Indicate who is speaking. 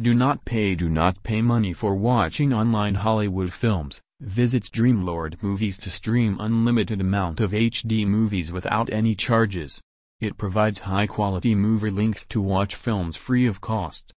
Speaker 1: Do not pay do not pay money for watching online Hollywood films. Visits Streamlord Movies to stream unlimited amount of HD movies without any charges. It provides high-quality movie links to watch films free of cost.